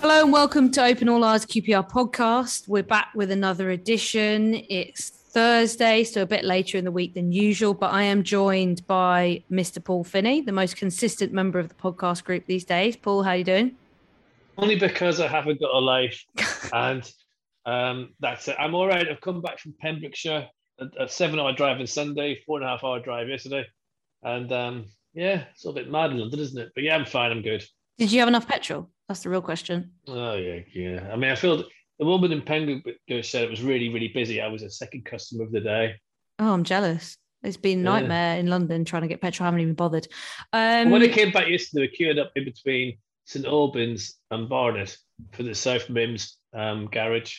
Hello and welcome to Open All R's QPR podcast. We're back with another edition. It's Thursday, so a bit later in the week than usual, but I am joined by Mr. Paul Finney, the most consistent member of the podcast group these days. Paul, how are you doing? Only because I haven't got a life, and um, that's it. I'm all right. I've come back from Pembrokeshire, a, a seven-hour drive on Sunday, four and a half hour drive yesterday, and um, yeah, it's a bit mad in London, isn't it? But yeah, I'm fine. I'm good. Did you have enough petrol? That's the real question. Oh yeah, yeah. I mean, I feel the woman in Pembrokeshire said it was really, really busy. I was a second customer of the day. Oh, I'm jealous. It's been a Yeah. nightmare in London trying to get petrol. I haven't even bothered. Um, when I came back yesterday, we queued up in between St Albans and Barnet for the South Mimms um, garage.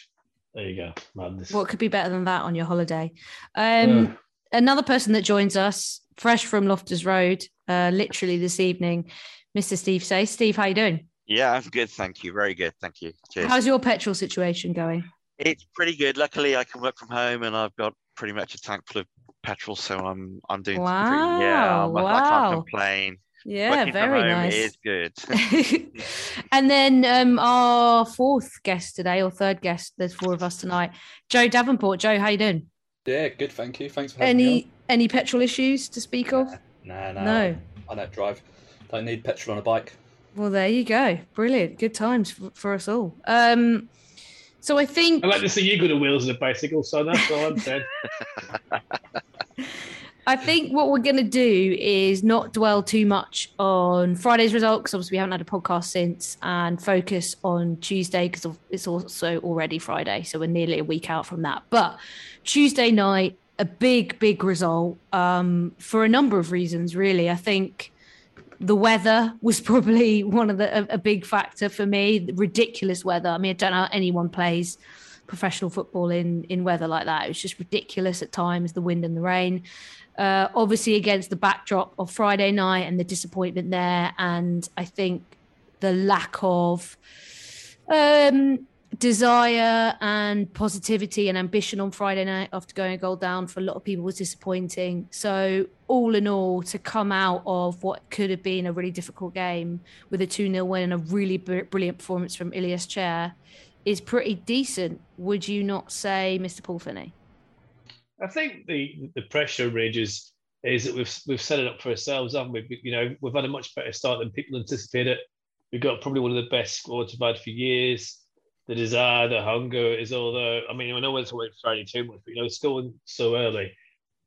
There you go, madness. what could be better than that on your holiday? Um, Ugh. another person that joins us, fresh from Loftus Road, uh, literally this evening, Mr. Steve Say. Steve, how you doing? Yeah, I'm good, thank you. Very good, thank you. Cheers. How's your petrol situation going? It's pretty good. Luckily, I can work from home, and I've got pretty much a tank full of petrol, so I'm I'm doing pretty, yeah. I'm, I can't complain. Yeah, Working from very home nice. is good. and then um, our fourth guest today, or third guest, there's four of us tonight. Joe Davenport. Joe, how you doing? Yeah, good. Thank you. Thanks for having me Any any petrol issues to speak of? on. Nah, nah. No. I don't drive. Don't need petrol on a bike. Well, there you go. Brilliant. Good times for, for us all. Um, so I think I like to see you go to wheels and a bicycle, so that's all I'm saying. I think what we're going to do is not dwell too much on Friday's result because obviously we haven't had a podcast since, and focus on Tuesday because it's also already Friday, so we're nearly a week out from that. But Tuesday night, a big, big result um, for a number of reasons. Really, I think the weather was probably one of the a, a big factor for me. The ridiculous weather. I mean, I don't know how anyone plays professional football in in weather like that. It was just ridiculous at times, the wind and the rain. Uh, obviously, against the backdrop of Friday night and the disappointment there, and I think the lack of um, desire and positivity and ambition on Friday night after going a goal down for a lot of people was disappointing. So, all in all, to come out of what could have been a really difficult game with a 2 0 win and a really br- brilliant performance from Ilias Chair is pretty decent. Would you not say, Mr. Paul Finney? I think the the pressure rages is that we've we've set it up for ourselves, haven't we? You know, we've had a much better start than people anticipated. We've got probably one of the best squads we've had for years. The desire, the hunger is all there. I mean, I know it's away Friday too much, but you know, it's going so early.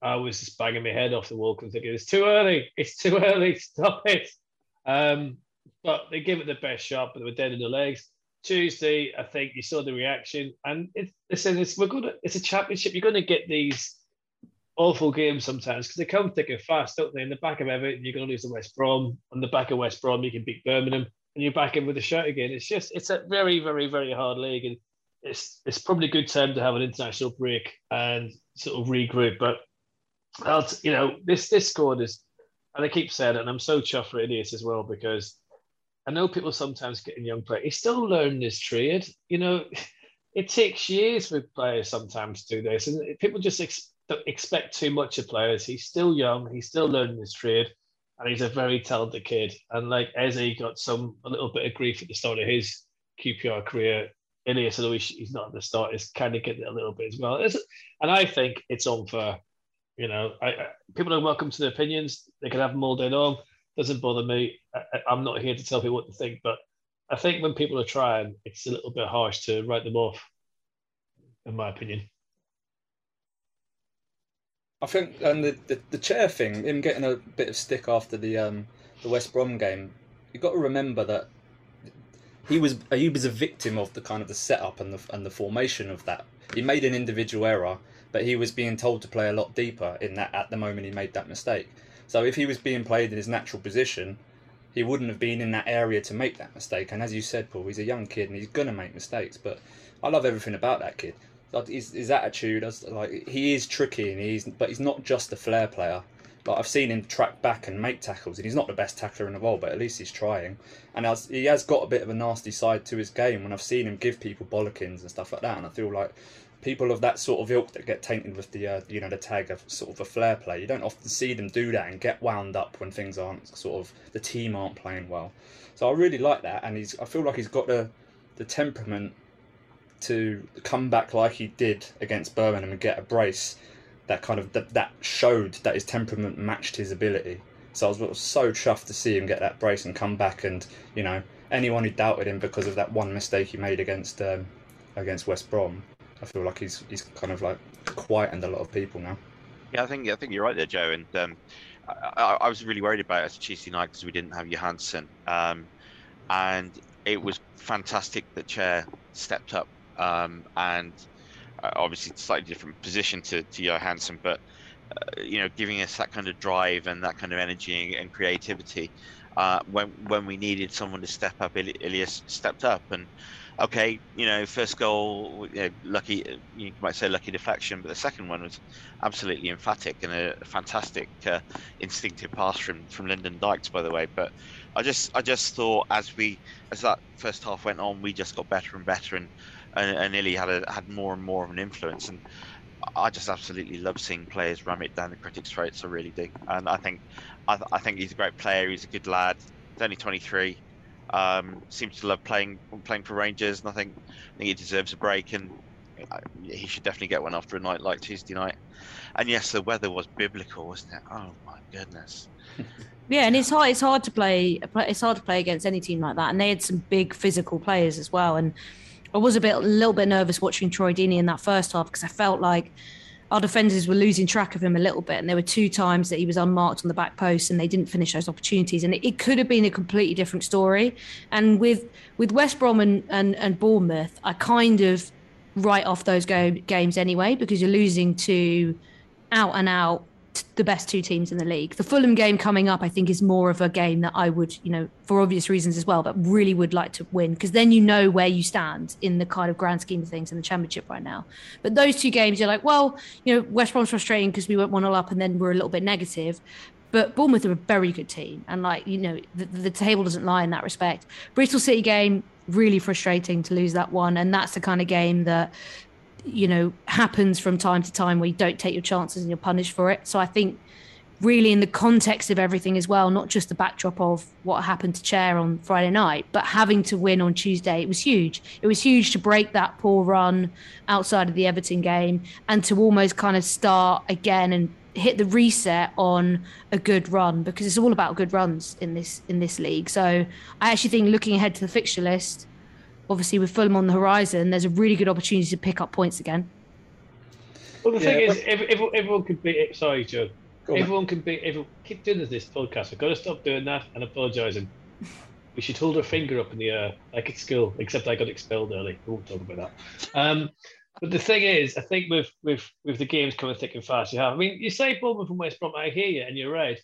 I was just banging my head off the wall because thinking it's too early. It's too early. Stop it. Um, but they gave it the best shot, but they were dead in the legs. Tuesday, I think you saw the reaction, and it's listen, it's we're gonna it's a championship. You're gonna get these awful games sometimes because they come thick and fast, don't they? In the back of Everton, you're gonna lose to West Brom. On the back of West Brom, you can beat Birmingham, and you're back in with a shot again. It's just it's a very, very, very hard league, and it's it's probably a good time to have an international break and sort of regroup. But I'll you know this this squad is, and I keep saying it, and I'm so chuffed for idiots as well because I know people sometimes get in young players. He's still learning his trade. You know, it takes years for players sometimes to do this, and people just ex- expect too much of players. He's still young. He's still learning his trade, and he's a very talented kid. And like Eze he got some a little bit of grief at the start of his QPR career. Ilias, although he's, he's not at the start, is kind of getting it a little bit as well. And I think it's unfair. You know, I, I, people are welcome to their opinions. They can have them all day long. Doesn't bother me. I, I'm not here to tell people what to think, but I think when people are trying, it's a little bit harsh to write them off, in my opinion. I think and the, the the chair thing, him getting a bit of stick after the um the West Brom game. you've got to remember that he was he was a victim of the kind of the setup and the and the formation of that. He made an individual error, but he was being told to play a lot deeper in that at the moment he made that mistake. So if he was being played in his natural position, he wouldn't have been in that area to make that mistake. And as you said, Paul, he's a young kid and he's gonna make mistakes. But I love everything about that kid. His, his attitude, like he is tricky and he's, but he's not just a flair player. Like I've seen him track back and make tackles, and he's not the best tackler in the world, but at least he's trying. And he has got a bit of a nasty side to his game. When I've seen him give people bollockins and stuff like that, and I feel like people of that sort of ilk that get tainted with the uh, you know the tag of sort of a flair play, you don't often see them do that and get wound up when things aren't sort of the team aren't playing well. So I really like that, and he's I feel like he's got the the temperament to come back like he did against Birmingham and get a brace that kind of that, that showed that his temperament matched his ability. So I was, was so chuffed to see him get that brace and come back and you know anyone who doubted him because of that one mistake he made against um, against West Brom, I feel like he's he's kind of like quietened a lot of people now. Yeah, I think I think you're right there, Joe. And um, I, I, was really worried about us Tuesday night because we didn't have Johansen, um, and it was fantastic that Chair stepped up um, and uh, obviously slightly different position to, to Johansen, but uh, you know, giving us that kind of drive and that kind of energy and creativity. Uh, when when we needed someone to step up, Ilias stepped up, and okay, you know, first goal, you know, lucky, you might say lucky deflection, but the second one was absolutely emphatic and a fantastic uh, instinctive pass from from Lyndon Dykes, by the way. But I just I just thought as we as that first half went on, we just got better and better, and and, and Illy had a, had more and more of an influence. And I just absolutely love seeing players ram it down the critics' throats. I really do. And I think I, I think he's a great player. He's a good lad. He's only 23. Um, seems to love playing playing for Rangers, and I think I think he deserves a break. And he should definitely get one after a night like Tuesday night. And yes, the weather was biblical, wasn't it? Oh my goodness. Yeah, and it's hard. It's hard to play. It's hard to play against any team like that. And they had some big physical players as well. And I was a bit, a little bit nervous watching Troy Deeney in that first half because I felt like our defenders were losing track of him a little bit, and there were two times that he was unmarked on the back post, and they didn't finish those opportunities, and it, it could have been a completely different story. And with with West Brom and and, and Bournemouth, I kind of write off those go, games anyway because you're losing to out and out the best two teams in the league. The Fulham game coming up, I think, is more of a game that I would, you know, for obvious reasons as well, but really would like to win because then you know where you stand in the kind of grand scheme of things in the Championship right now. But those two games, you're like, well, you know, West Brom's frustrating because we went one all up and then we're a little bit negative. But Bournemouth are a very good team, and like you know, the, the table doesn't lie in that respect. Bristol City game really frustrating to lose that one, and that's the kind of game that you know happens from time to time where you don't take your chances and you're punished for it. So I think really in the context of everything as well, not just the backdrop of what happened to Chair on Friday night, but having to win on Tuesday, it was huge. It was huge to break that poor run outside of the Everton game and to almost kind of start again and hit the reset on a good run because it's all about good runs in this in this league. So I actually think looking ahead to the fixture list, obviously with Fulham on the horizon, there's a really good opportunity to pick up points again. Well, the Yeah, thing but- is, everyone, everyone could be. eh, Sorry, Joe. Go on, everyone can be. Everyone, keep doing this podcast. We've got to stop doing that and apologising. We should hold our finger up in the air like at school, except I got expelled early. We won't talk about that. Um, but the thing is, I think with with with the games coming thick and fast, you have. I mean, you say Bournemouth and West Brom. I hear you, and you're right.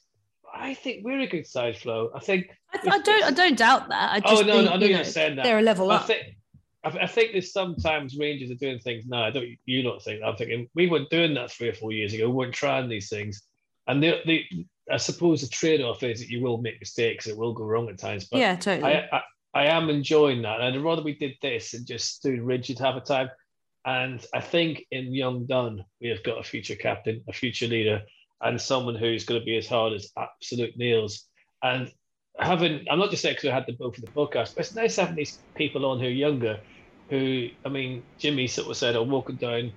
I think we're a good side flow. I think. I, I don't I don't doubt that. I Oh just no, think, no, I know you you're know, saying that. they're a level I up. think, I, I think there's sometimes Rangers are doing things now. I don't. You not think? that. I'm thinking we weren't doing that three or four years ago. We weren't trying these things, and the, the I suppose the trade-off is that you will make mistakes. It will go wrong at times. But yeah, totally. I, I I am enjoying that. I'd rather we did this and just stood rigid half a time. And I think in Young Dunne, we have got a future captain, a future leader, and someone who's going to be as hard as absolute nails. And having, I'm not just saying because I had them both for the podcast, but it's nice having these people on who are younger, who, I mean, Jimmy sort of said, I'm walking down,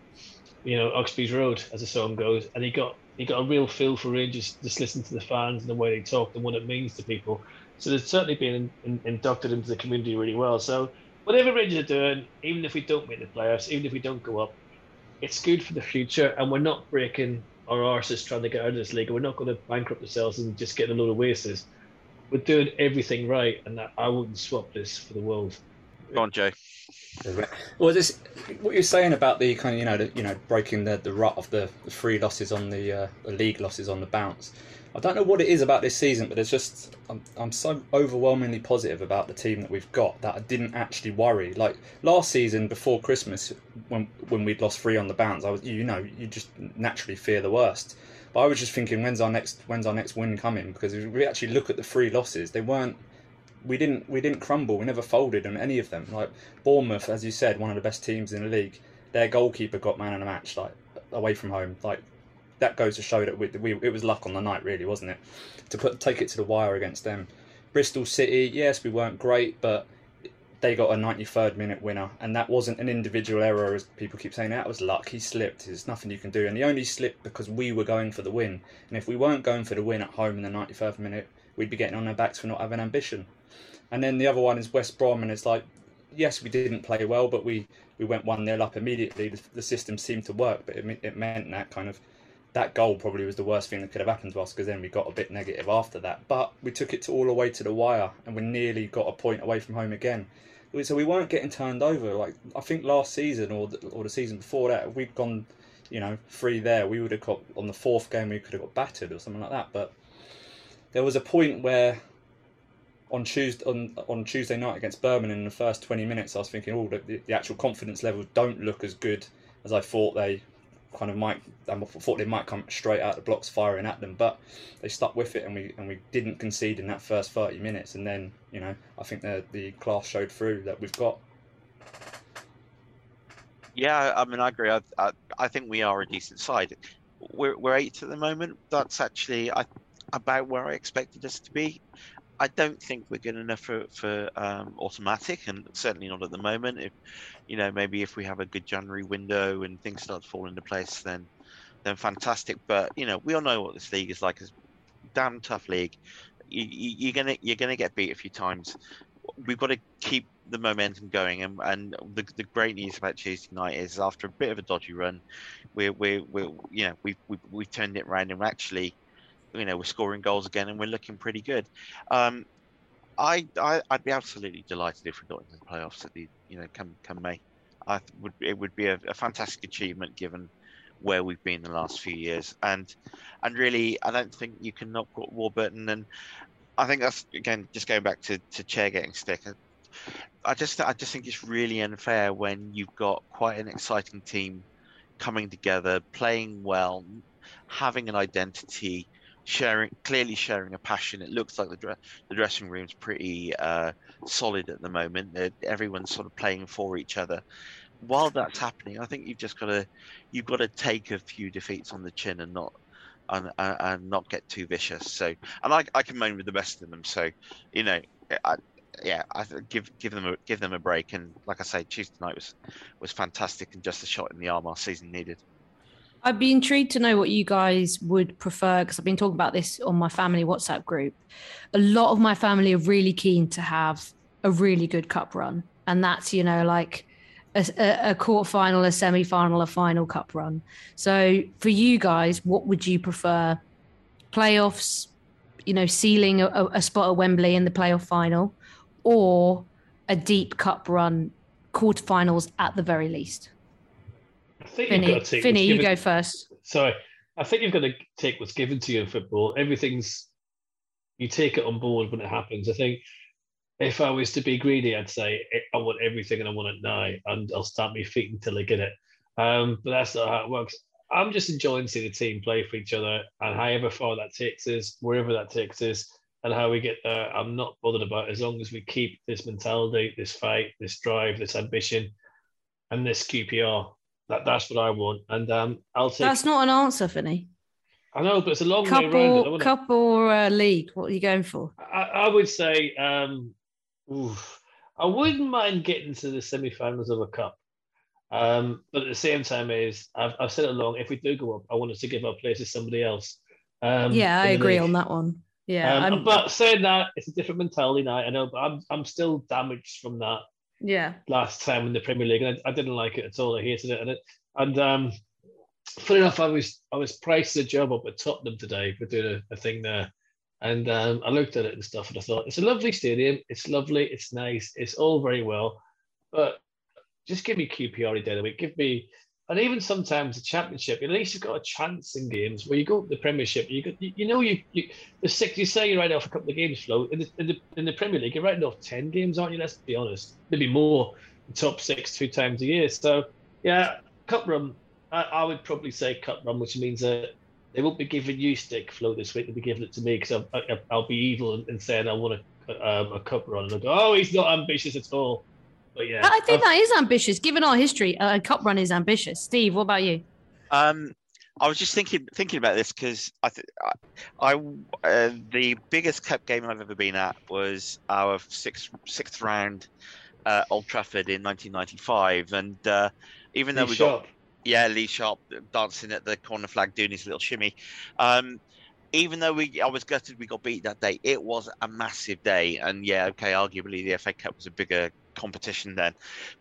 you know, Uxbridge Road, as the song goes, and he got he got a real feel for Rangers just listening to the fans and the way they talk and what it means to people. So they've certainly been in, in, inducted into the community really well. So whatever Rangers are doing, even if we don't make the playoffs, even if we don't go up, it's good for the future, and we're not breaking our arses trying to get out of this league. We're not going to bankrupt ourselves and just get a load of wastes. We're doing everything right, and that, I wouldn't swap this for the world. Go on, Jay. Well, this what you're saying about the kind of you know the, you know breaking the, the rut of the, the three losses on the, uh, the league losses on the bounce. I don't know what it is about this season, but it's just I'm, I'm so overwhelmingly positive about the team that we've got that I didn't actually worry. Like last season before Christmas, when when we'd lost three on the bounce, I was you know you just naturally fear the worst. But I was just thinking, when's our next when's our next win coming? Because if we actually look at the three losses, they weren't. We didn't we didn't crumble. We never folded on any of them. Like Bournemouth, as you said, one of the best teams in the league. Their goalkeeper got man of the match, like away from home. Like that goes to show that we, we it was luck on the night, really, wasn't it? To put take it to the wire against them. Bristol City, yes, we weren't great, but they got a 93rd minute winner, and that wasn't an individual error, as people keep saying. That was luck. He slipped. There's nothing you can do, and he only slipped because we were going for the win. And if we weren't going for the win at home in the 93rd minute, we'd be getting on our backs for not having ambition. And then the other one is West Brom, and it's like, yes, we didn't play well, but we, we went 1 0 up immediately. The, the system seemed to work, but it, it meant that kind of that goal probably was the worst thing that could have happened to us because then we got a bit negative after that. But we took it to all the way to the wire, and we nearly got a point away from home again so we weren't getting turned over. Like I think last season or the, or the season before that, if we'd gone, you know, three there, we would have got on the fourth game we could have got battered or something like that. But there was a point where on Tuesday on, on Tuesday night against Birmingham in the first twenty minutes, I was thinking, oh, the, the actual confidence levels don't look as good as I thought they kind of might. I thought they might come straight out the blocks firing at them, but they stuck with it, and we and we didn't concede in that first thirty minutes. And then you know, I think the the class showed through that we've got. Yeah, I mean, I agree. I, I, I think we are a decent side. We're we're eighth at the moment. That's actually I, about where I expected us to be. I don't think we're good enough for for um, automatic, and certainly not at the moment. If you know, maybe if we have a good January window and things start to fall into place, then then fantastic. But you know, we all know what this league is like. It's damn tough league. You, you, you're gonna you're gonna get beat a few times. We've got to keep the momentum going, and, and the, the great news about Tuesday night is after a bit of a dodgy run, we're we we you know we've we, we've turned it around and we're actually you know we're scoring goals again and we're looking pretty good. Um, I, I would be absolutely delighted if we got into the playoffs at the you know come come May. I would it would be a, a, fantastic achievement given where we've been the last few years and and really I don't think you can knock Warburton and I think that's again just going back to, to chair getting stick. I just I just think it's really unfair when you've got quite an exciting team coming together, playing well, having an identity, sharing clearly sharing a passion. It looks like the dre- the dressing room's pretty uh, solid at the moment. They're, everyone's sort of playing for each other. While that's happening, I think you've just got to you've got to take a few defeats on the chin and not and, and not get too vicious. So, and I, I can moan with the best of them. So, you know, I, yeah, I give give them a give them a break. And like I say, Tuesday night was was fantastic and just a shot in the arm our season needed. I'd be intrigued to know what you guys would prefer because I've been talking about this on my family WhatsApp group. A lot of my family are really keen to have a really good cup run, and that's you know like a, a quarter final, a semi final, a final cup run. So for you guys, what would you prefer? Playoffs, you know, sealing a, a spot at Wembley in the playoff final, or a deep cup run, quarterfinals at the very least. I think Finney, you've got to take Finney you go first. Sorry, I think you've got to take what's given to you in football. Everything's you take it on board when it happens. I think if I was to be greedy, I'd say "Eh, I want everything and I want it now, and I'll stamp my feet until I get it. Um, but that's not how it works. I'm just enjoying seeing the team play for each other, and however far that takes us, wherever that takes us, and how we get there, I'm not bothered about as long as we keep this mentality, this fight, this drive, this ambition, and this QPR. That that's what I want, and um, I'll take. That's not an answer, Finney. I know, but it's a long Cup way around it. I or wanna- cup or uh, league? What are you going for? I, I would say um, oof, I wouldn't mind getting to the semi-finals of a cup, um, but at the same time, is I've, I've said it along. If we do go up, I want us to give our place to somebody else. Um, yeah, I agree league. on that one. Yeah, Um, but saying that, it's a different mentality now. I know, but I'm I'm still damaged from that yeah. last time in the Premier League, and I, I didn't like it at all. I hated it, and it, and um, funny enough, I was I was priced a job up at Tottenham today for doing a, a thing there, and um, I looked at it and stuff, and I thought it's a lovely stadium, it's lovely, it's nice, it's all very well, but just give me QPR any day of the week, give me. And even sometimes the championship, at least you've got a chance in games where you go to the Premiership. You got, you, you know, you, you the six. You say you're writing off a couple of games, flow In the, in the in the Premier League, you're writing off ten games, aren't you? Let's be honest, maybe more. Top six two times a year. So yeah, cup run. I, I would probably say cup run, which means that they won't be giving you stick flow this week. They'll be giving it to me because I'll, I'll be evil and, and saying I want a, um, a cup run. And they'll go, oh, he's not ambitious at all. But yeah, I think that is ambitious. Given our history, a cup run is ambitious. Steve, what about you? Um, I was just thinking thinking about this because I, th- I, I uh, the biggest cup game I've ever been at was our sixth sixth round, uh, Old Trafford in 1995, and uh, even though Lee we Sharp. got yeah Lee Sharpe dancing at the corner flag doing his little shimmy, um, even though we I was gutted we got beat that day, it was a massive day, and yeah, okay, arguably the FA Cup was a bigger competition then,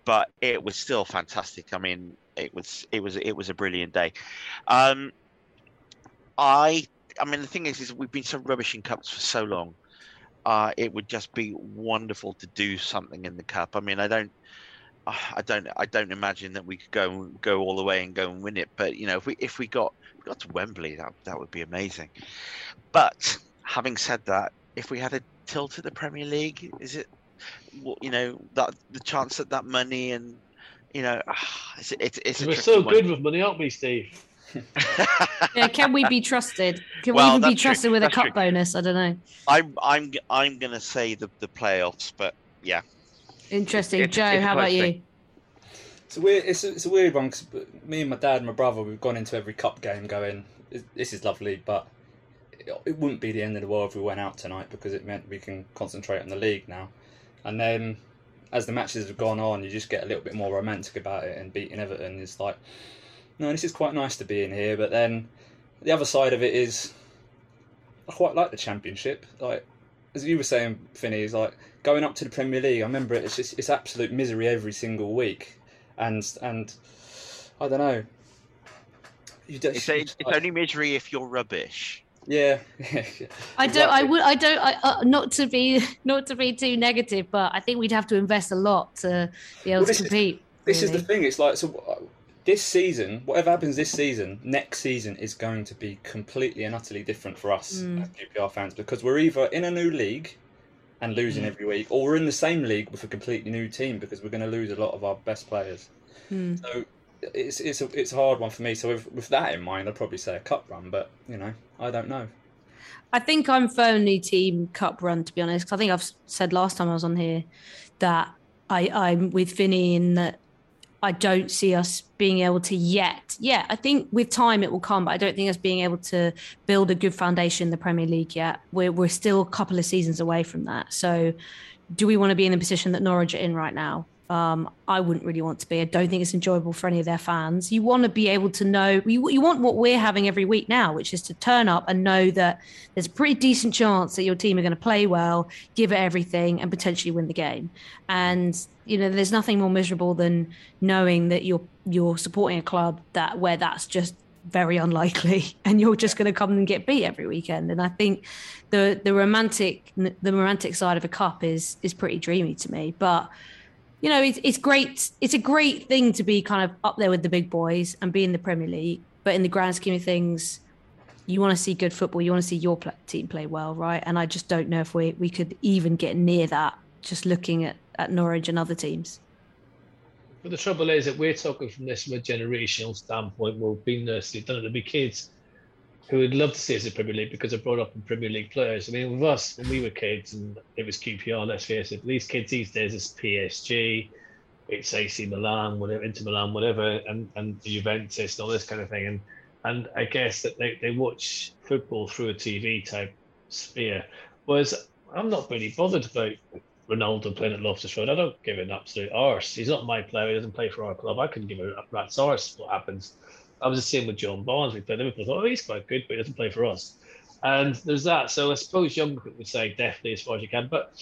but it was still fantastic. I mean, it was it was it was a brilliant day. Um, I I mean the thing is, is we've been so rubbish in cups for so long. Uh, it would just be wonderful to do something in the cup. I mean, I don't. I don't. I don't imagine that we could go go all the way and go and win it. But you know, if we if we got if we got to Wembley, that that would be amazing. But having said that, if we had a tilt at the Premier League, is it, you know, that the chance at that money and, you know, ah, it's it's, it's a We're so one. good with money, aren't we, Steve? Yeah, can we be trusted? Can Well, we even be that's true. trusted with a cup true. bonus? I don't know. I'm I'm g- I'm gonna say the the playoffs, but yeah, Interesting. It's- Joe, it's how about close you? thing. It's a weird. It's a, it's a weird one because me and my dad and my brother we've gone into every cup game going. This is lovely, but it, it wouldn't be the end of the world if we went out tonight because it meant we can concentrate on the league now. And then as the matches have gone on, you just get a little bit more romantic about it. And beating Everton is like, no, this is quite nice to be in here. But then the other side of it is, I quite like the Championship. Like as you were saying, Finney, is like going up to the Premier League. I remember it, it's just it's absolute misery every single week, and and I don't know. You don't, it's, it's only misery if you're rubbish. Yeah. I don't. I would. I don't. I, uh, not to be. Not to be too negative, but I think we'd have to invest a lot to be able Well, to this is- compete. This is the thing. It's like so. uh, This season, whatever happens this season, next season is going to be completely and utterly different for us Mm. as QPR fans because we're either in a new league and losing every week, or we're in the same league with a completely new team because we're going to lose a lot of our best players. Hmm. So it's it's a it's a hard one for me. So with, with that in mind, I'd probably say a cup run, but you know, I don't know. I think I'm firmly team cup run to be honest. I think I've said last time I was on here that I, I'm with Vinny in that I don't see us being able to yet. Yeah, I think with time it will come, but I don't think us being able to build a good foundation in the Premier League yet. We're we're still a couple of seasons away from that. So, do we want to be in the position that Norwich are in right now? Um, I wouldn't really want to be. I don't think it's enjoyable for any of their fans. You want to be able to know. You, you want what we're having every week now, which is to turn up and know that there's a pretty decent chance that your team are going to play well, give it everything, and potentially win the game. And you know, there's nothing more miserable than knowing that you're you're supporting a club that where that's just very unlikely, and you're just going to come and get beat every weekend. And I think the the romantic the romantic side of a cup is is pretty dreamy to me, but you know, it's, it's great. It's a great thing to be kind of up there with the big boys and be in the Premier League. But in the grand scheme of things, you want to see good football. You want to see your team play well, right? And I just don't know if we, we could even get near that just looking at, at Norwich and other teams. But the trouble is that we're talking from this from a generational standpoint. We've been there, so done it to be kids who would love to see us in Premier League because they're brought up in Premier League players. I mean, with us, when we were kids and it was QPR, let's face it, these kids these days is PSG, it's AC Milan, whatever, Inter Milan, whatever, and, and Juventus and all this kind of thing. And and I guess that they, they watch football through a TV type sphere. Whereas I'm not really bothered about Ronaldo playing at Loftus Road. I don't give an absolute arse. He's not my player. He doesn't play for our club. I couldn't give a rat's arse what happens. I was the same with John Barnes. We played Liverpool. I thought, oh, he's quite good, but he doesn't play for us. And there's that. So I suppose younger people would say definitely as far as you can. But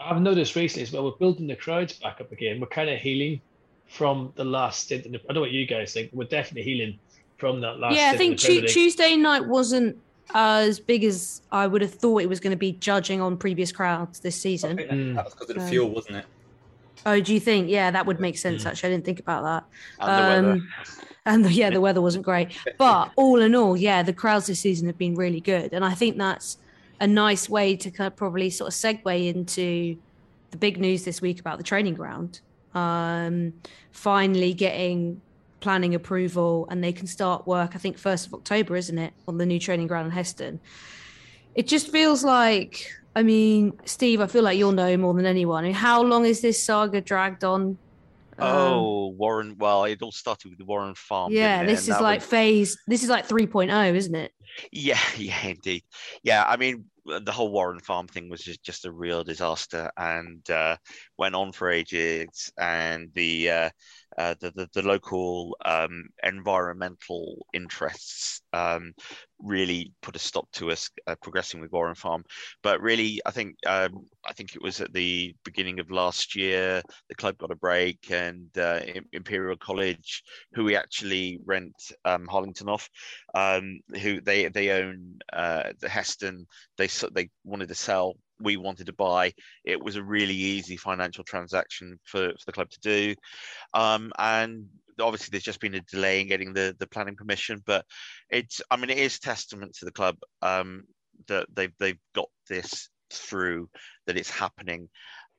I've noticed recently as well, we're building the crowds back up again. We're kind of healing from the last stint. In the, I don't know what you guys think. We're definitely healing from that last yeah, I stint in think the tu- Tuesday night wasn't as big as I would have thought it was going to be, judging on previous crowds this I season. think that, Mm. that was because of the Um, fuel, wasn't it? Oh, do you think? Yeah, that would make sense. Mm. Actually, I didn't think about that. And the. Um, and the, yeah, the weather wasn't great. But all in all, yeah, the crowds this season have been really good, and I think that's a nice way to kind of probably sort of segue into the big news this week about the training ground. Um, finally getting planning approval and they can start work. I think first of October, isn't it, on the new training ground in Heston? It just feels like. I mean, Steve, I feel like you'll know more than anyone. I mean, how long is this saga dragged on? Um, Oh, Warren. Well, it all started with the Warren Farm. yeah, this is like was- phase. This is like 3.0, isn't it? Yeah, yeah, indeed. Yeah, I mean, the whole Warren Farm thing was just, just a real disaster and uh, went on for ages. And the uh, uh, the, the the local um, environmental interests um, really put a stop to us uh, progressing with Warren Farm. But really, I think um, I think it was at the beginning of last year the club got a break, and uh, Imperial College, who we actually rent um, Harlington off, um, who they they own uh, the Heston. They they wanted to sell. We wanted to buy. It was a really easy financial transaction for, for the club to do, um, and obviously there's just been a delay in getting the the planning permission. But it's I mean it is testament to the club um, that they've they've got this through that it's happening.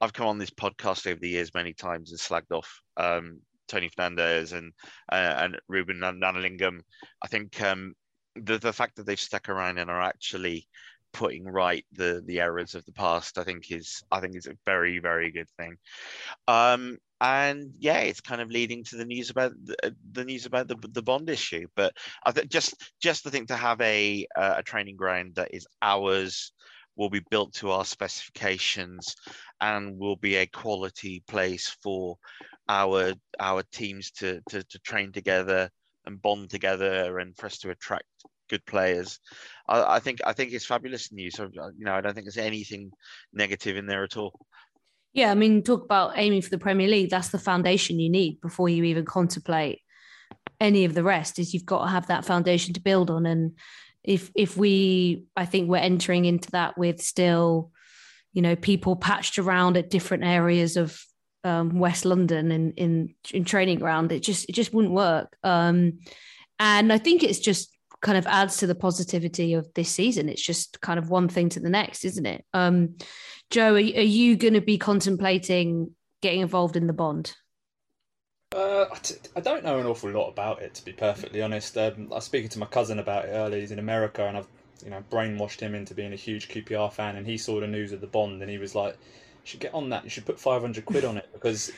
I've come on this podcast over the years many times and slagged off um, Tony Fernandes and uh, and Ruben Nan- Gnanalingam. I think um, the the fact that they've stuck around and are actually putting right the the errors of the past, I think is I think is a very very good thing. Um, and yeah, it's kind of leading to the news about the, the news about the the bond issue. But I think just just the thing to have a uh, a training ground that is ours will be built to our specifications and will be a quality place for our our teams to to, to train together and bond together and for us to attract good players. I, I think I think it's fabulous news. Uh, you know, I don't think there's anything negative in there at all. Yeah, I mean, talk about aiming for the Premier League. That's the foundation you need before you even contemplate any of the rest. Is you've got to have that foundation to build on. And if if we, I think we're entering into that with still, you know, people patched around at different areas of um, West London in in in training ground. It just it just wouldn't work. Um, and I think it's just kind of adds to the positivity of this season. It's just kind of one thing to the next, isn't it? Um, Joe, are, are you going to be contemplating getting involved in the bond? Uh, I, t- I don't know an awful lot about it, to be perfectly honest. Um, I was speaking to my cousin about it earlier. He's in America, and I've you know brainwashed him into being a huge QPR fan. And he saw the news of the bond, and he was like, "You should get on that. You should put five hundred quid on it because."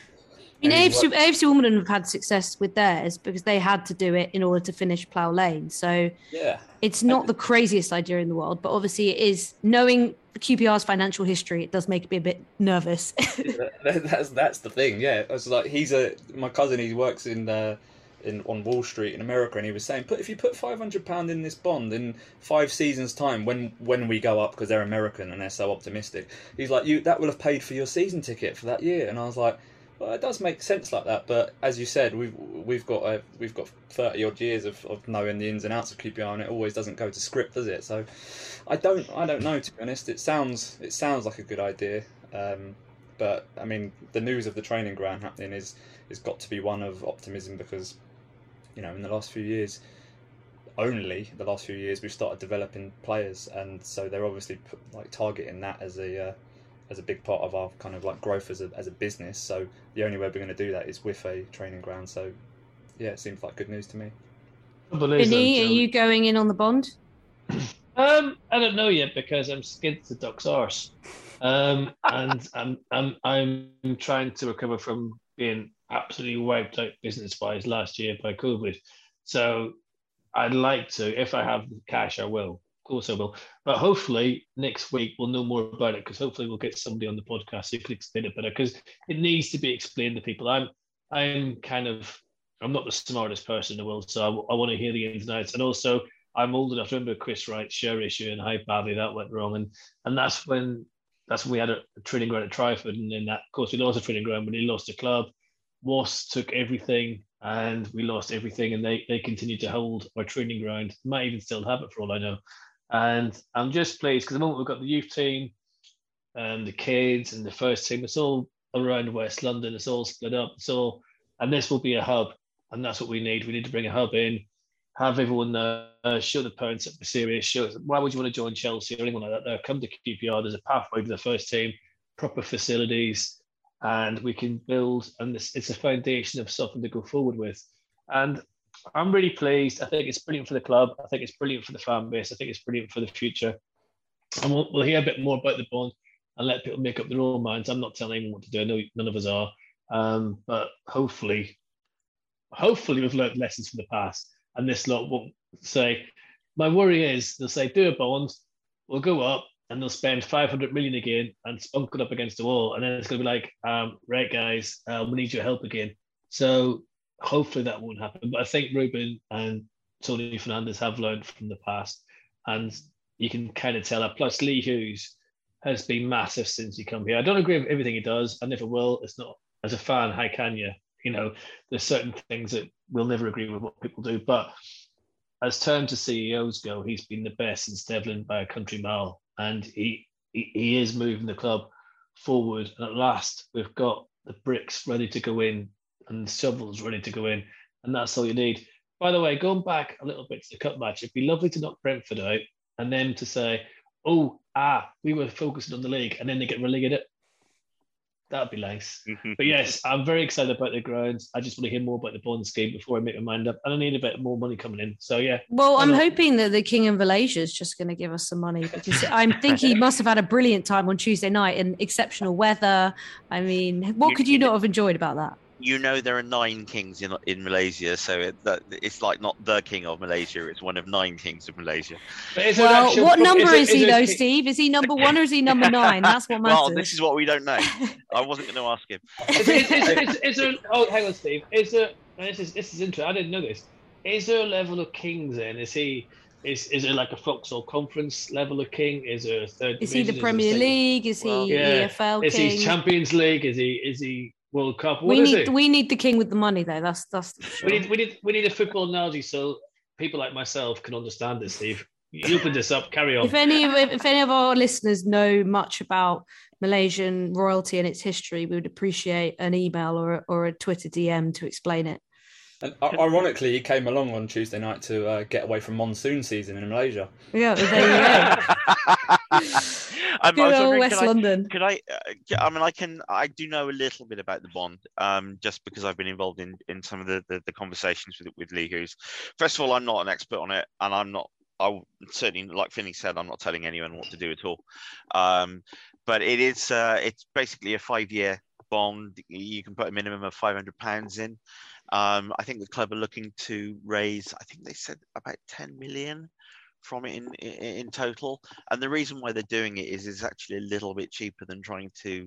I mean, AFC, AFC Wimbledon have had success with theirs because they had to do it in order to finish Plough Lane. So yeah, it's not the craziest idea in the world, but obviously it is. Knowing QPR's financial history, it does make me a bit nervous. That- that's that's the thing. Yeah, it's like he's a my cousin. He works in uh, in on Wall Street in America, and he was saying, "Put if you put five hundred pound in this bond in five seasons' time, when when we go up because they're American and they're so optimistic, he's like, you that will have paid for your season ticket for that year." And I was like. Well, it does make sense like that, but as you said, we've we've got we've got thirty odd years of, of knowing the ins and outs of QPR, and it always doesn't go to script, does it? So, I don't I don't know to be honest. It sounds it sounds like a good idea, um, but I mean the news of the training ground happening is is got to be one of optimism because you know in the last few years only the last few years we've started developing players and so they're obviously like targeting that as a uh, as a big part of our kind of like growth as a, as a business so the only way we're going to do that is with a training ground so yeah it seems like good news to me Trouble Vinny, are you going in on the bond? Um, I don't know yet because I'm scared to duck's arse. Um, and I'm, I'm, I'm trying to recover from being absolutely wiped out business wise last year by COVID. So I'd like to, if I have the cash, I will. Course, I will. But hopefully next week we'll know more about it because hopefully we'll get somebody on the podcast who can explain it better because it needs to be explained to people. I'm, I'm kind of, I'm not the smartest person in the world, so I, want to hear the ins and outs. And also, I'm old enough to remember Chris Wright's share issue and how badly that went wrong. And and that's when that's when we had a, a training ground at Twyford, and then that of course we lost a training ground when he lost the club. Wasp took everything, and we lost everything, and they they continued to hold our training ground. Might even still have it for all I know. And I'm just pleased because the moment we've got the youth team, and the kids, and the first team, it's all around West London. It's all split up. It's all, and this will be a hub, and that's what we need. We need to bring a hub in have everyone uh, show the parents that we're serious. Show why would you want to join Chelsea or anyone like that? There, come to QPR. There's a pathway to the first team, proper facilities, and we can build. And this, it's a foundation of something to go forward with. And I'm really pleased. I think it's brilliant for the club. I think it's brilliant for the fan base. I think it's brilliant for the future. And we'll, we'll hear a bit more about the bond and let people make up their own minds. I'm not telling anyone what to do. I know none of us are. Um, but hopefully, hopefully we've learned lessons from the past. And this lot won't say, my worry is they'll say, do a bond, we'll go up, and they'll spend 500 million again and spunk it up against the wall. And then it's going to be like, um, right, guys, uh, we need your help again. So hopefully that won't happen. But I think Ruben and Tony Fernandes have learned from the past. And you can kind of tell that. Plus, Lee Hoos has been massive since he come here. I don't agree with everything he does. I never will. It's not, as a fan, how can you? You know, there's certain things that we'll never agree with what people do. But as terms of CEOs go, he's been the best since Devlin by a country mile and he, he he is moving the club forward. And at last, we've got the bricks ready to go in and the shovels ready to go in, and that's all you need. By the way, going back a little bit to the cup match, it'd be lovely to knock Brentford out and then to say, "Oh, ah, we were focusing on the league," and then they get relegated. That'd be nice. But yes, I'm very excited about the grounds. I just want to hear more about the bond scheme before I make my mind up. And I need a bit more money coming in. So yeah. Well, Why I'm hoping that the King of Malaysia is just going to give us some money because I think he must have had a brilliant time on Tuesday night in exceptional weather. I mean, what could you you not have enjoyed about that? You know there are nine kings in in Malaysia, so it, that it's like not the king of Malaysia; it's one of nine kings of Malaysia. But is there an Well, actual what pro- number it- is he it- though, Steve? Is he number one or is he number nine? That's what matters. Well, this is what we don't know. I wasn't going to ask him. Is, is, is, is, is there? Oh, hang on, Steve. Is there? This is this is interesting. I didn't know this. Is there a level of kings? Then is he? Is is it like a Vauxhall Conference level of king? Is there a third? Is he the division? Is Premier League? Is Well, he Yeah. EFL Is king? he Champions League? Is he? Is he World Cup? What we is need he? we need the king with the money though. That's that's sure. We need we need we need a football analogy so people like myself can understand this, Steve. You opened this up. Carry on. if any of if any of our listeners know much about Malaysian royalty and its history, we would appreciate an email or a, or a Twitter DM to explain it. And ironically, he came along on Tuesday night to uh, get away from monsoon season in Malaysia. Yeah, there you go. Um, I Good was old wondering, West could I- London. Could I? Uh, I mean, I can. I do know a little bit about the bond, um, just because I've been involved in in some of the the, the conversations with with Lee Hoos. First of all, I'm not an expert on it, and I'm not. I certainly, like Finney said, I'm not telling anyone what to do at all. Um, but it is. Uh, it's basically a five year bond. You can put a minimum of 500 pounds in. Um, I think the club are looking to raise. I think they said about 10 million from it in, in in total. And the reason why they're doing it is it's actually a little bit cheaper than trying to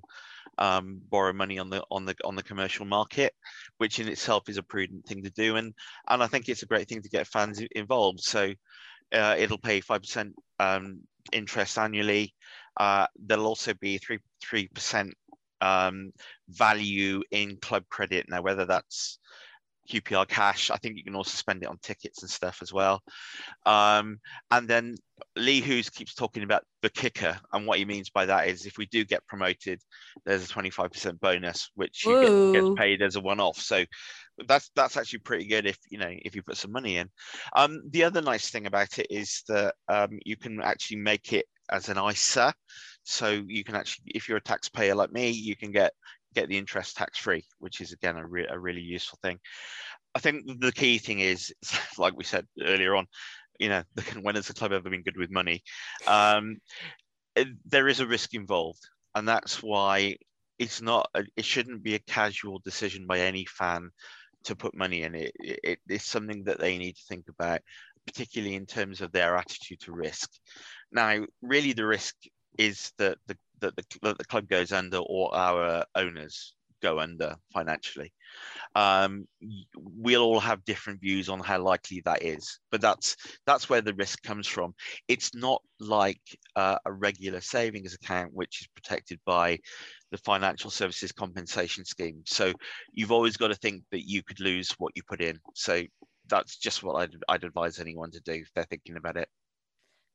um, borrow money on the on the on the commercial market, which in itself is a prudent thing to do. And and I think it's a great thing to get fans involved. So uh, it'll pay five percent um, interest annually. Uh, there'll also be three three percent um, value in club credit. Now, whether that's QPR cash, I think you can also spend it on tickets and stuff as well. Um, and then Lee Hoos keeps talking about the kicker, and what he means by that is if we do get promoted, there's a 25% bonus, which you get, gets paid as a one-off. So that's that's actually pretty good if you know if you put some money in. Um, the other nice thing about it is that um, you can actually make it as an ISA, so you can actually, if you're a taxpayer like me, you can get get the interest tax free, which is again a, re- a really useful thing. I think the key thing is, like we said earlier on, you know, when has the club ever been good with money? Um, there is a risk involved, and that's why it's not. It shouldn't be a casual decision by any fan to put money in it. It, it. It's something that they need to think about, particularly in terms of their attitude to risk. Now, really, the risk is that the that the, that the club goes under or our owners go under financially. Um, we'll all have different views on how likely that is, but that's that's where the risk comes from. It's not like uh, a regular savings account, which is protected by the Financial Services Compensation Scheme. So you've always got to think that you could lose what you put in. So that's just what I'd, I'd advise anyone to do if they're thinking about it.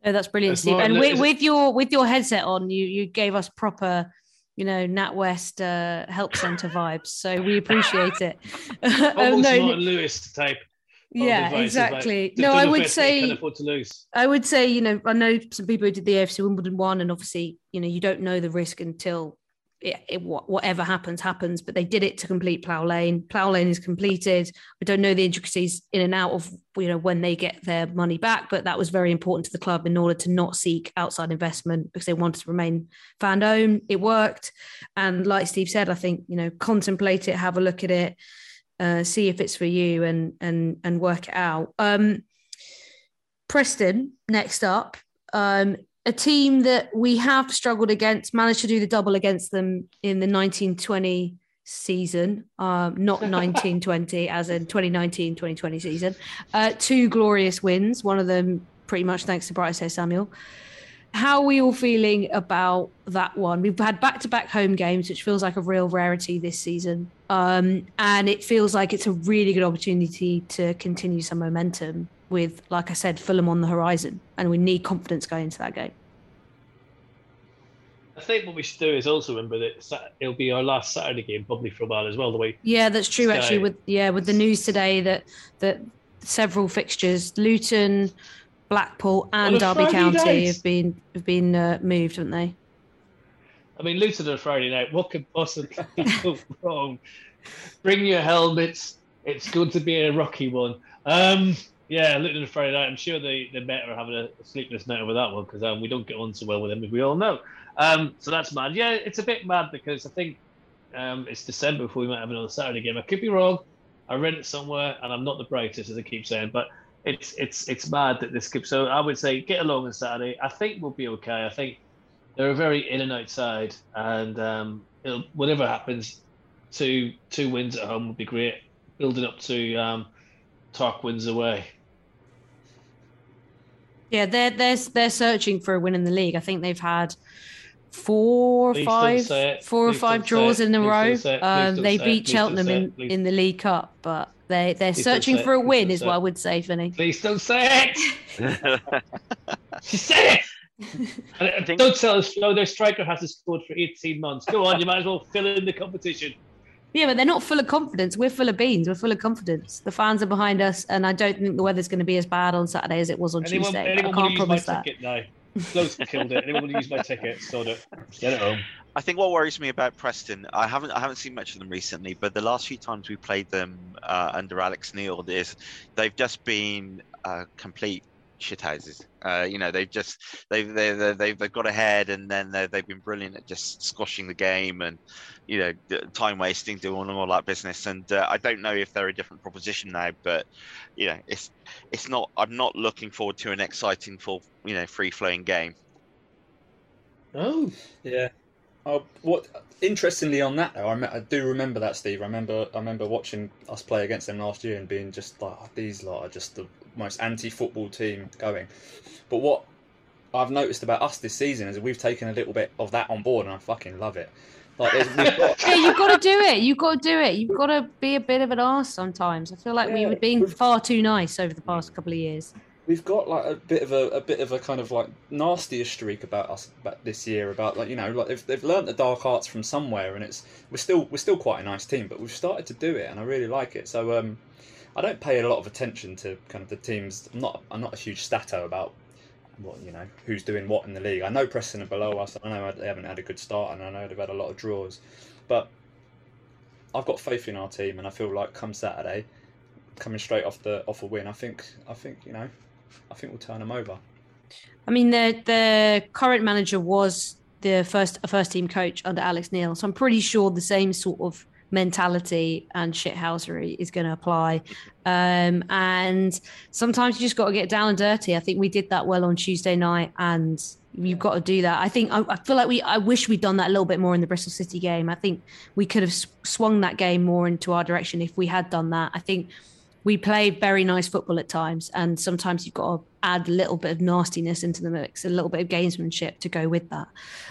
No, that's brilliant, It's Steve. And with, with your with your headset on, you you gave us proper, you know, NatWest uh, help center vibes. So we appreciate it. Um, Almost no, Martin Lewis type. yeah, like, exactly. do- no, I would best that you say. I would say, you know, I know some people who did the AFC Wimbledon one, and obviously, you know, you don't know the risk until it, it, whatever happens, happens. But they did it to complete Plough Lane. Plough Lane is completed. I don't know the intricacies in and out of you know when they get their money back, but that was very important to the club in order to not seek outside investment because they wanted to remain fan owned. It worked, and like Steve said, I think you know contemplate it, have a look at it, uh, see if it's for you, and and and work it out. Um, Preston next up. Um, a team that we have struggled against, managed to do the double against them in the 1920 season, um, not 1920, as in 2019 2020 season. Uh, two glorious wins, one of them pretty much thanks to Bryce Samuel. How are we all feeling about that one? We've had back to back home games, which feels like a real rarity this season. Um, and it feels like it's a really good opportunity to continue some momentum with, like I said, Fulham on the horizon, and we need confidence going into that game. I think what we should do is also remember that it'll be our last Saturday game, probably for a while as well. The way yeah, that's true. Sky. Actually, with yeah, with the news today that that several fixtures, Luton, Blackpool, and Derby Friday County night. have been have been uh, moved, haven't they? I mean, Luton on Friday night. What could possibly go wrong? Bring your helmets. It's going to be a rocky one. Um, yeah, looking at Friday night, I'm sure they, they better having a sleepless night over that one because um, we don't get on so well with them, as we all know. Um, so that's mad. Yeah, it's a bit mad because I think um, it's December before we might have another Saturday game. I could be wrong. I read it somewhere, and I'm not the brightest, as I keep saying, but it's it's it's mad that this keeps. So I would say get along on Saturday. I think we'll be okay. I think they're a very in and outside, and um, whatever happens, two two wins at home would be great. Building up to um, wins away. Yeah, they're they're they're searching for a win in the league. I think they've had four or five, four or five draws in a row. Um, they beat Cheltenham in, in the League Cup, but they they're Please searching for a win, is what I would say, Vinny. Please don't say it. she said it. don't tell us, no, their striker hasn't scored for 18 months. Go on, you might as well fill in the competition. Yeah, but they're not full of confidence. We're full of beans. We're full of confidence. The fans are behind us, and I don't think the weather's going to be as bad on Saturday as it was on anyone, Tuesday. Anyone I can't promise that. Ticket now? Close killed it. Anyone want to use my ticket? Sold it. Get it home. I think what worries me about Preston, I haven't I haven't seen much of them recently, but the last few times we played them uh, under Alex Neil, is they've just been uh, complete shithouses. Uh, you know, they've just they've they they've they've got ahead, and then they've been brilliant at just squashing the game and you know time wasting, doing all that business. And uh, I don't know if they're a different proposition now, but you know, it's it's not. I'm not looking forward to an exciting, full you know, free flowing game. Oh yeah. Uh, what interestingly on that though, I, me- I, do remember that Steve. I remember I remember watching us play against them last year and being just like oh, these lot are just the most anti-football team going. But what I've noticed about us this season is we've taken a little bit of that on board, and I fucking love it. Like, yeah, you've got to do it. You've got to do it. You've got to be a bit of an ass sometimes. I feel like yeah, we've been far too nice over the past couple of years. We've got like a bit of a, a bit of a kind of like nastier streak about us about this year. About like you know like they've, they've learned the dark arts from somewhere, and it's we're still we're still quite a nice team, but we've started to do it, and I really like it. So um, I don't pay a lot of attention to kind of the teams. I'm not I'm not a huge stato about what you know who's doing what in the league. I know Preston are below us. I know they haven't had a good start, and I know they've had a lot of draws, but I've got faith in our team, and I feel like come Saturday, coming straight off the off a win, I think I think you know, I think we'll turn them over. I mean, the the current manager was the first first team coach under Alex Neil, so I'm pretty sure the same sort of mentality and shithousery is going to apply. Um, and sometimes you just got to get down and dirty. I think we did that well on Tuesday night, and you've got to do that. I think I, I, feel like we. I wish we'd done that a little bit more in the Bristol City game. I think we could have swung that game more into our direction if we had done that. I think we played very nice football at times, and sometimes you've got to add a little bit of nastiness into the mix, a little bit of gamesmanship to go with that.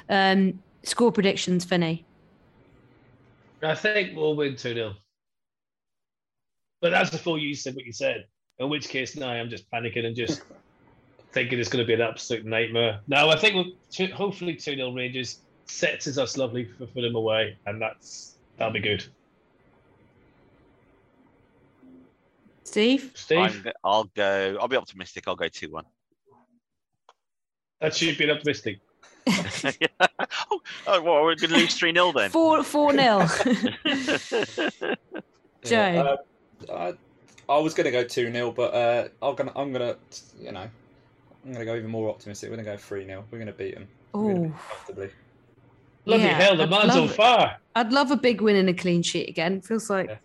Um, score predictions, Finney. I think we'll win 2 0. But that's before you said what you said. In which case, now I'm just panicking and just thinking it's going to be an absolute nightmare. No, I think we'll, hopefully 2 0 Rangers sets us us lovely for Fulham away, and that's that'll be good. Steve? Steve? i will go, I'll be optimistic. I'll go 2 1. That should be optimistic. oh, oh, what, we're going to lose 3 0 then? Four four nil. Joe. Uh, I, I was going to go two 0 but uh, I'm gonna I'm gonna you know I'm gonna go even more optimistic. We're gonna go three 0 We're gonna beat them Oh, comfortably. Bloody Yeah, hell, the I'd man's on love it. fire. I'd love a big win and a clean sheet again. Feels like Yeah.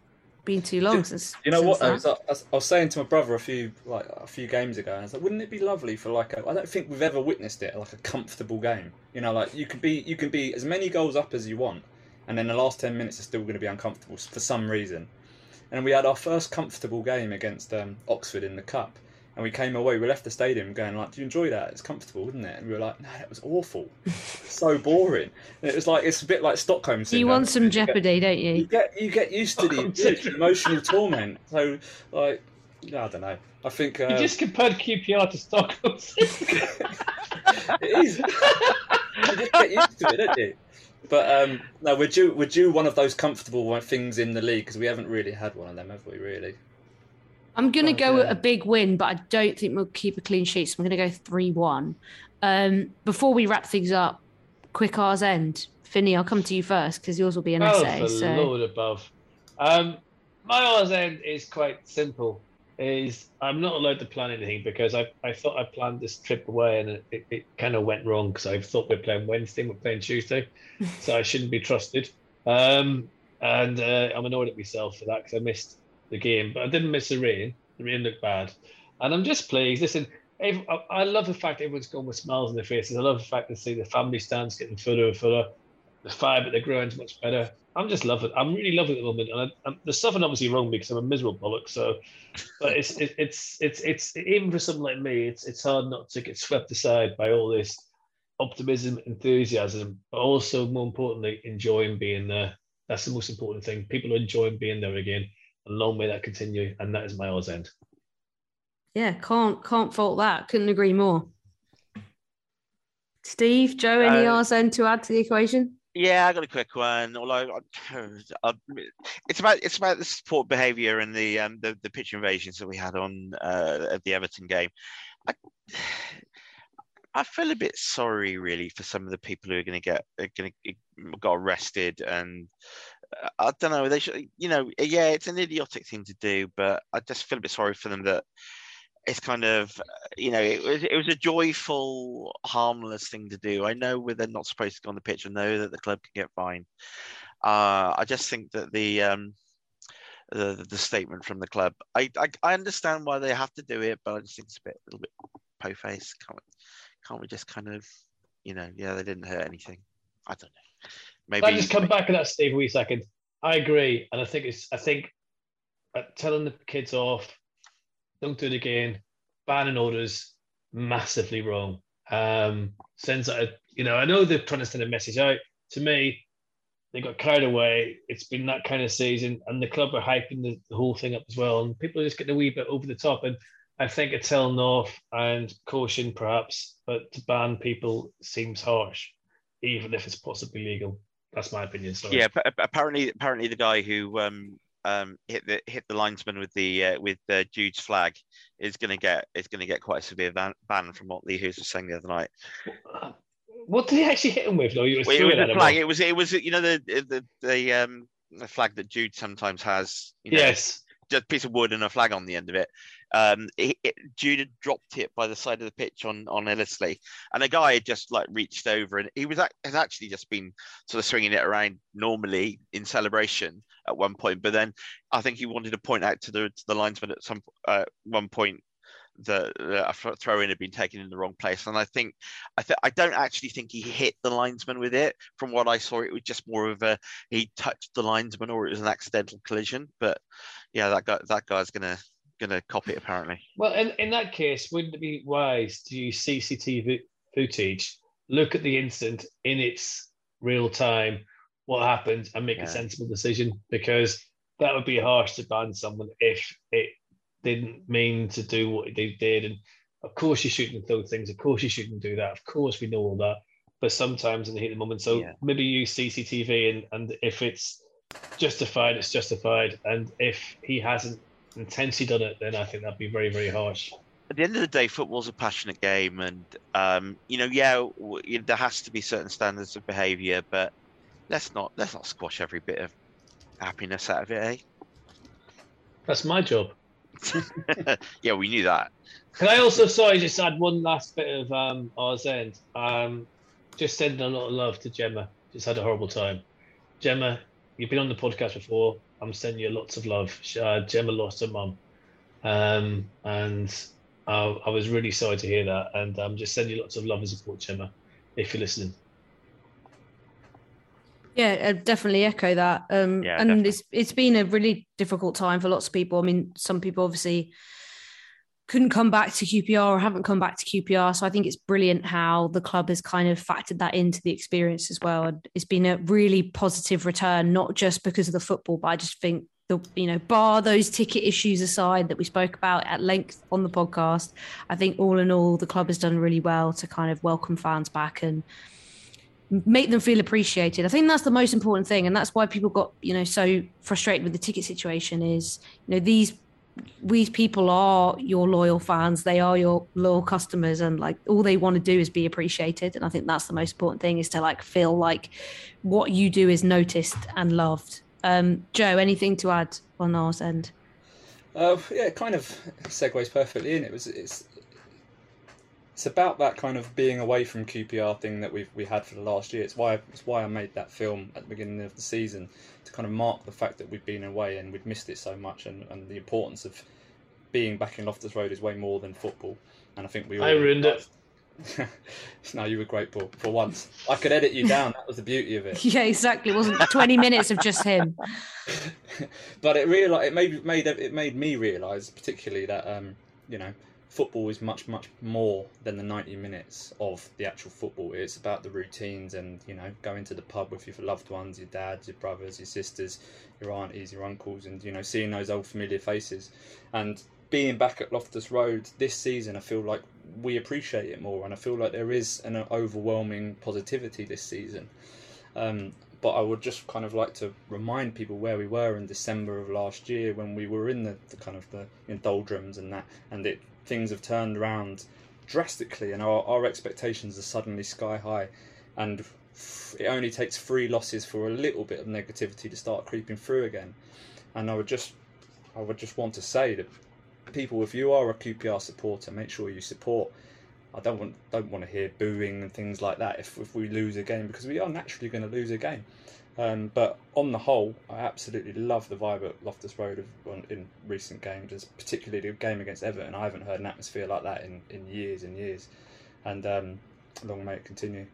Been too long since. You know since what? I was, I was saying to my brother a few like a few games ago, and I was like, "Wouldn't it be lovely for like a? I don't think we've ever witnessed it like a comfortable game. You know, like you can be you can be as many goals up as you want, and then the last ten minutes are still going to be uncomfortable for some reason. And we had our first comfortable game against um, Oxford in the cup, and we came away. We left the stadium going like, "Do you enjoy that? It's comfortable, isn't it?" And we were like, "No, that was awful, so boring." And it was like it's a bit like Stockholm syndrome. You want some You get- jeopardy, don't you you? get you get used to the Stockholm the syndrome. emotional torment. So like I don't know. I think uh, You just compared QPR to Stockholm. it is. you just get used to it, don't you? But um, no, we're due we're due one of those comfortable things in the league because we haven't really had one of them, have we? Really? I'm going to go a big win, but I don't think we'll keep a clean sheet. So I'm going to go 3 1. Um, before we wrap things up, quick R's end. Finney, I'll come to you first because yours will be an oh, essay. for So Lord above. Um, my R's end is quite simple. Is I'm not allowed to plan anything because I, I thought I planned this trip away and it, it, it kind of went wrong because I thought we're playing Wednesday we're playing Tuesday, so I shouldn't be trusted. Um, and uh, I'm annoyed at myself for that because I missed the game, but I didn't miss the rain. The rain looked bad, and I'm just pleased. Listen, I- love the fact everyone's gone with smiles on their faces. I love the fact to see the family stands getting further and further. The vibe at the ground's much better. I'm just loving. I'm really loving the moment. And I, I'm, there's something obviously wrong because I'm a miserable bollock. So, but it's it, it's it's it's even for someone like me, it's it's hard not to get swept aside by all this optimism, enthusiasm, but also more importantly, enjoying being there. That's the most important thing. People are enjoying being there again, and long may that continue. And that is my R's end. yeah, can't can't fault that. Couldn't agree more. Steve, Joe, any Uh, R's end to add to the equation? Yeah, I got a quick one. Although I, I, it's about it's about the support behaviour and the um the, the pitch invasions that we had on uh, at the Everton game. I, I feel a bit sorry, really, for some of the people who are going to get are going to got arrested, and uh, I don't know. They should, you know, yeah, it's an idiotic thing to do, but I just feel a bit sorry for them that it's kind of you know it was it was a joyful harmless thing to do. I know where they're not supposed to go on the pitch. I know that the club can get fined. Uh i just think that the um the, the statement from the club I, I i understand why they have to do it but i just think it's a bit a little bit po face can't can't we just kind of you know yeah they didn't hurt anything? I don't know maybe I just come back to that, Steve, a wee second? I agree, and I think it's. I think uh, telling the kids off, don't do it again, banning orders, massively wrong. Um, sends a- you know, I know they're trying to send a message out. To me, they got carried away. It's been that kind of season, and the club are hyping the, the whole thing up as well, and people are just getting a wee bit over the top. And I think a telling off and caution, perhaps, but to ban people seems harsh, even if it's possibly legal. That's my opinion. Sorry. Yeah, apparently, apparently the guy who um, um, hit the hit the linesman with the uh, with uh, Jude's flag is going to get is going to get quite a severe ban, ban from what Lee Hoos was saying the other night. What did he actually hit him with? though? you were Well, it was a flag. It was it was you know the the the um the flag that Jude sometimes has. You know, Yes. just a piece of wood and a flag on the end of it. Um, it, it, Jude had dropped it by the side of the pitch on on Ellerslie, and a guy had just like reached over and he was has actually just been sort of swinging it around normally in celebration at one point, but then I think he wanted to point out to the to the linesman at some uh, one point that uh, a throw in had been taken in the wrong place, and I think I th- I don't actually think he hit the linesman with it. From what I saw, it was just more of a he touched the linesman or it was an accidental collision. But yeah, that guy that guy's gonna gonna copy it apparently. Well, in, in that case, wouldn't it be wise to use CCTV footage, look at the incident in its real time, what happened, and make Yeah. a sensible decision? Because that would be harsh to ban someone if it didn't mean to do what they did. And of course, you shouldn't throw things. Of course, you shouldn't do that. Of course, we know all that. But sometimes in the heat of the moment, so Yeah. maybe use CCTV, and, and if it's justified, it's justified. And if he hasn't intentionally done it, then I think that'd be very, very harsh. at the end of the day, football's a passionate game, and um, you know, yeah, w- there has to be certain standards of behaviour, but let's not let's not squash every bit of happiness out of it, eh? That's my job. yeah, we knew that. Can I also, sorry, just add one last bit of um, R's end? Um, just sending a lot of love to Gemma. Just had a horrible time. Gemma, you've been on the podcast before. I'm sending you lots of love. Uh, Gemma lost her mum. Um, and I, I was really sorry to hear that. And I'm just sending you lots of love and support, Gemma, if you're listening. Yeah, I definitely echo that. Um, Yeah, and definitely. it's it's been a really difficult time for lots of people. I mean, some people obviously couldn't come back to QPR or haven't come back to QPR. So I think it's brilliant how the club has kind of factored that into the experience as well. And it's been a really positive return, not just because of the football, but I just think the you know, bar those ticket issues aside that we spoke about at length on the podcast, I think all in all the club has done really well to kind of welcome fans back and make them feel appreciated. I think that's the most important thing, and that's why people got you know so frustrated with the ticket situation. Is you know these these people are your loyal fans, they are your loyal customers, and like all they want to do is be appreciated. And I think that's the most important thing is to like feel like what you do is noticed and loved. Um, Joe, anything to add on our end? Uh, yeah, it kind of segues perfectly in. It was it's it's about that kind of being away from QPR thing that we've we had for the last year. It's why it's why I made that film at the beginning of the season to kind of mark the fact that we've been away and we'd missed it so much, and, and the importance of being back in Loftus Road is way more than football. And I think we all I ruined it. no, you were great, Paul. For once, I could edit you down. That was the beauty of it. Yeah, exactly. It wasn't 20 minutes of just him. but it real it made made it made me realise particularly that um, you know football is much much more than the 90 minutes of the actual football. It's about the routines and you know going to the pub with your loved ones your dads your brothers your sisters your aunties your uncles and you know seeing those old familiar faces. And being back at Loftus Road this season I feel like we appreciate it more and I feel like there is an overwhelming positivity this season. Um, but I would just kind of like to remind people where we were in December of last year when we were in the, the kind of the in doldrums and that, and it things have turned around drastically, and our, our expectations are suddenly sky high, and it only takes three losses for a little bit of negativity to start creeping through again, and I would just I would just want to say that people, if you are a QPR supporter, make sure you support. I don't want don't want to hear booing and things like that if, if we lose a game because we are naturally going to lose a game. Um, but on the whole, I absolutely love the vibe at Loftus Road of, on, in recent games, as particularly the game against Everton. I haven't heard an atmosphere like that in, in years and years. And um, long may it continue.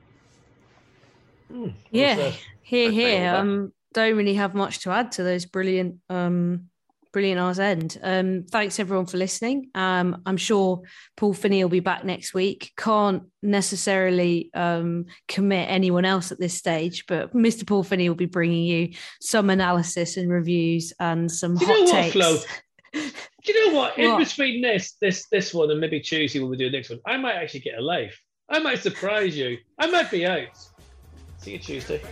Well Yeah, said. here, I'd say all here. Um, don't really have much to add to those brilliant, um, brilliant R's end. Um, thanks everyone for listening. Um, I'm sure Paul Finney will be back next week. Can't necessarily um commit anyone else at this stage, but Mr. Paul Finney will be bringing you some analysis and reviews and some you hot know what, takes. Flo? Do you know what? In What? between this, this, this one, and maybe Tuesday when we do the next one, I might actually get a life. I might surprise you. I might be out. See you Tuesday.